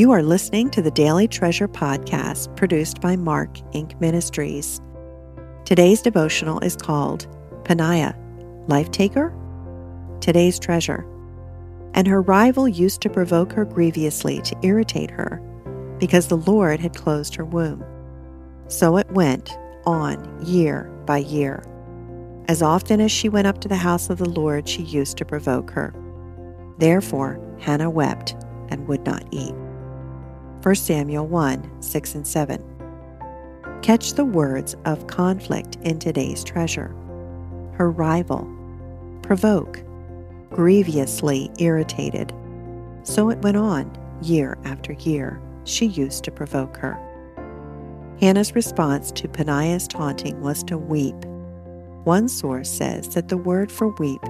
You are listening to the Daily Treasure podcast produced by Mark Inc. Ministries. Today's devotional is called Peninnah, Life Taker? Today's Treasure. And her rival used to provoke her grievously to irritate her, because the Lord had closed her womb. So it went on year by year. As often as she went up to the house of the Lord, she used to provoke her. Therefore, Hannah wept and would not eat. 1 Samuel 1 6 and 7. Catch the words of conflict in today's treasure. Her rival, provoke, grievously irritated. So it went on, year after year. She used to provoke her. Hannah's response to Peninnah's taunting was to weep. One source says that the word for weep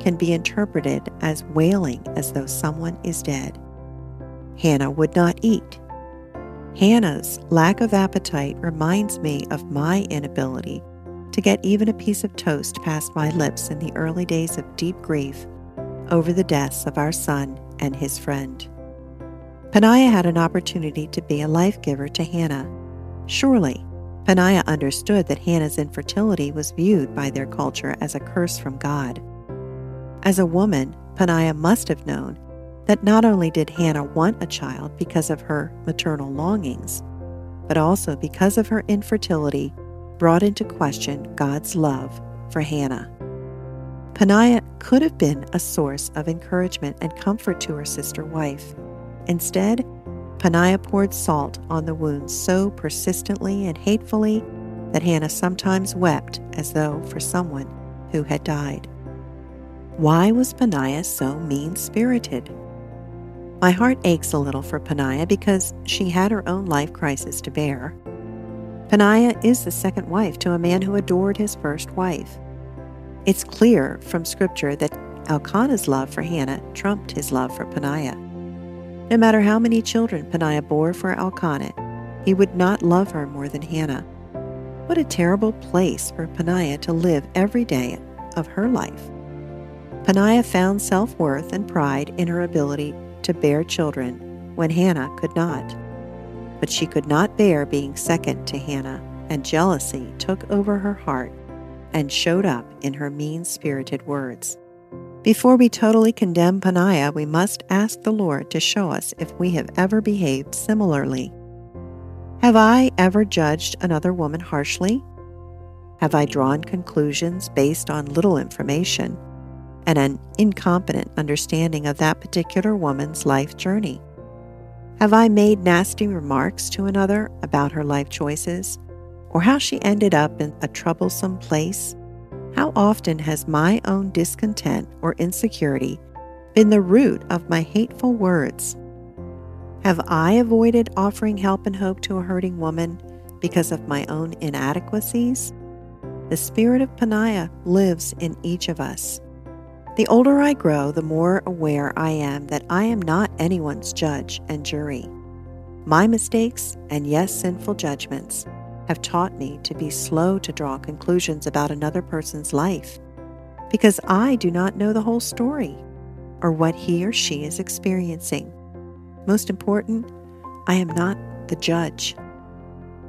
can be interpreted as wailing as though someone is dead. Hannah would not eat. Hannah's lack of appetite reminds me of my inability to get even a piece of toast past my lips in the early days of deep grief over the deaths of our son and his friend. Peninnah had an opportunity to be a life giver to Hannah. Surely, Peninnah understood that Hannah's infertility was viewed by their culture as a curse from God. As a woman, Peninnah must have known that not only did Hannah want a child because of her maternal longings, but also because of her infertility brought into question God's love for Hannah. Peninnah could have been a source of encouragement and comfort to her sister wife. Instead, Peninnah poured salt on the wounds so persistently and hatefully that Hannah sometimes wept as though for someone who had died. Why was Peninnah so mean spirited? My heart aches a little for Peninnah because she had her own life crisis to bear. Peninnah is the second wife to a man who adored his first wife. It's clear from Scripture that Elkanah's love for Hannah trumped his love for Peninnah. No matter how many children Peninnah bore for Elkanah, he would not love her more than Hannah. What a terrible place for Peninnah to live every day of her life. Peninnah found self worth and pride in her ability to bear children when Hannah could not. But she could not bear being second to Hannah, and jealousy took over her heart and showed up in her mean spirited words. Before we totally condemn Peninnah, we must ask the Lord to show us if we have ever behaved similarly. Have I ever judged another woman harshly? Have I drawn conclusions based on little information and an incompetent understanding of that particular woman's life journey? Have I made nasty remarks to another about her life choices or how she ended up in a troublesome place? How often has my own discontent or insecurity been the root of my hateful words? Have I avoided offering help and hope to a hurting woman because of my own inadequacies? The spirit of Peninnah lives in each of us. The older I grow, the more aware I am that I am not anyone's judge and jury. My mistakes and yes, sinful judgments have taught me to be slow to draw conclusions about another person's life because I do not know the whole story or what he or she is experiencing. Most important, I am not the judge.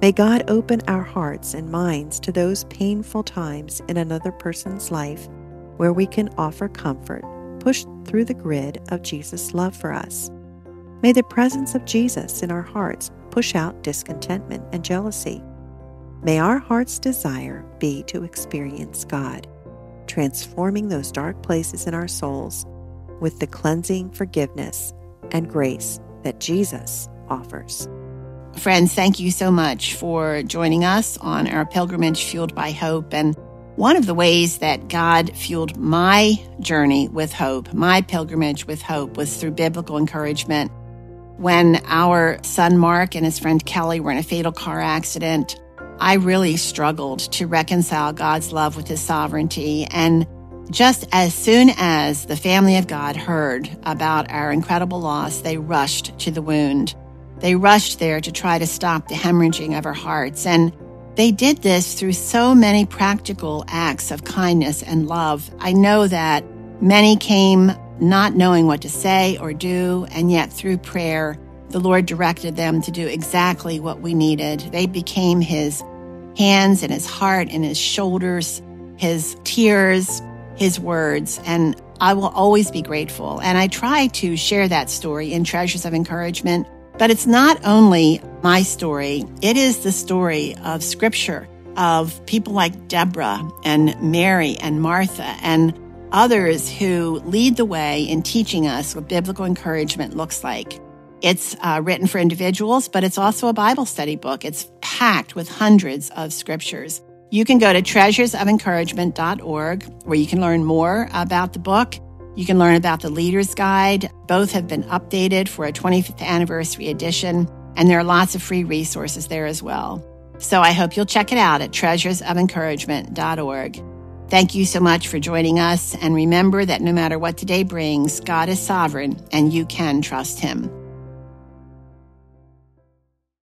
May God open our hearts and minds to those painful times in another person's life where we can offer comfort, pushed through the grid of Jesus' love for us. May the presence of Jesus in our hearts push out discontentment and jealousy. May our heart's desire be to experience God, transforming those dark places in our souls with the cleansing forgiveness and grace that Jesus offers. Friends, thank you so much for joining us on our pilgrimage fueled by hope. And one of the ways that God fueled my journey with hope, my pilgrimage with hope, was through biblical encouragement. When our son Mark and his friend Kelly were in a fatal car accident, I really struggled to reconcile God's love with his sovereignty. And just as soon as the family of God heard about our incredible loss, they rushed to the wound. They rushed there to try to stop the hemorrhaging of our hearts. And they did this through so many practical acts of kindness and love. I know that many came not knowing what to say or do, and yet through prayer, the Lord directed them to do exactly what we needed. They became his hands and his heart and his shoulders, his tears, his words. And I will always be grateful. And I try to share that story in Treasures of Encouragement. But it's not only my story, it is the story of scripture, of people like Deborah and Mary and Martha and others who lead the way in teaching us what biblical encouragement looks like. It's uh, written for individuals, but it's also a Bible study book. It's packed with hundreds of scriptures. You can go to treasuresofencouragement.org where you can learn more about the book. You can learn about the Leader's Guide. Both have been updated for a 25th anniversary edition, and there are lots of free resources there as well. So I hope you'll check it out at treasuresofencouragement.org. Thank you so much for joining us, and remember that no matter what today brings, God is sovereign and you can trust Him.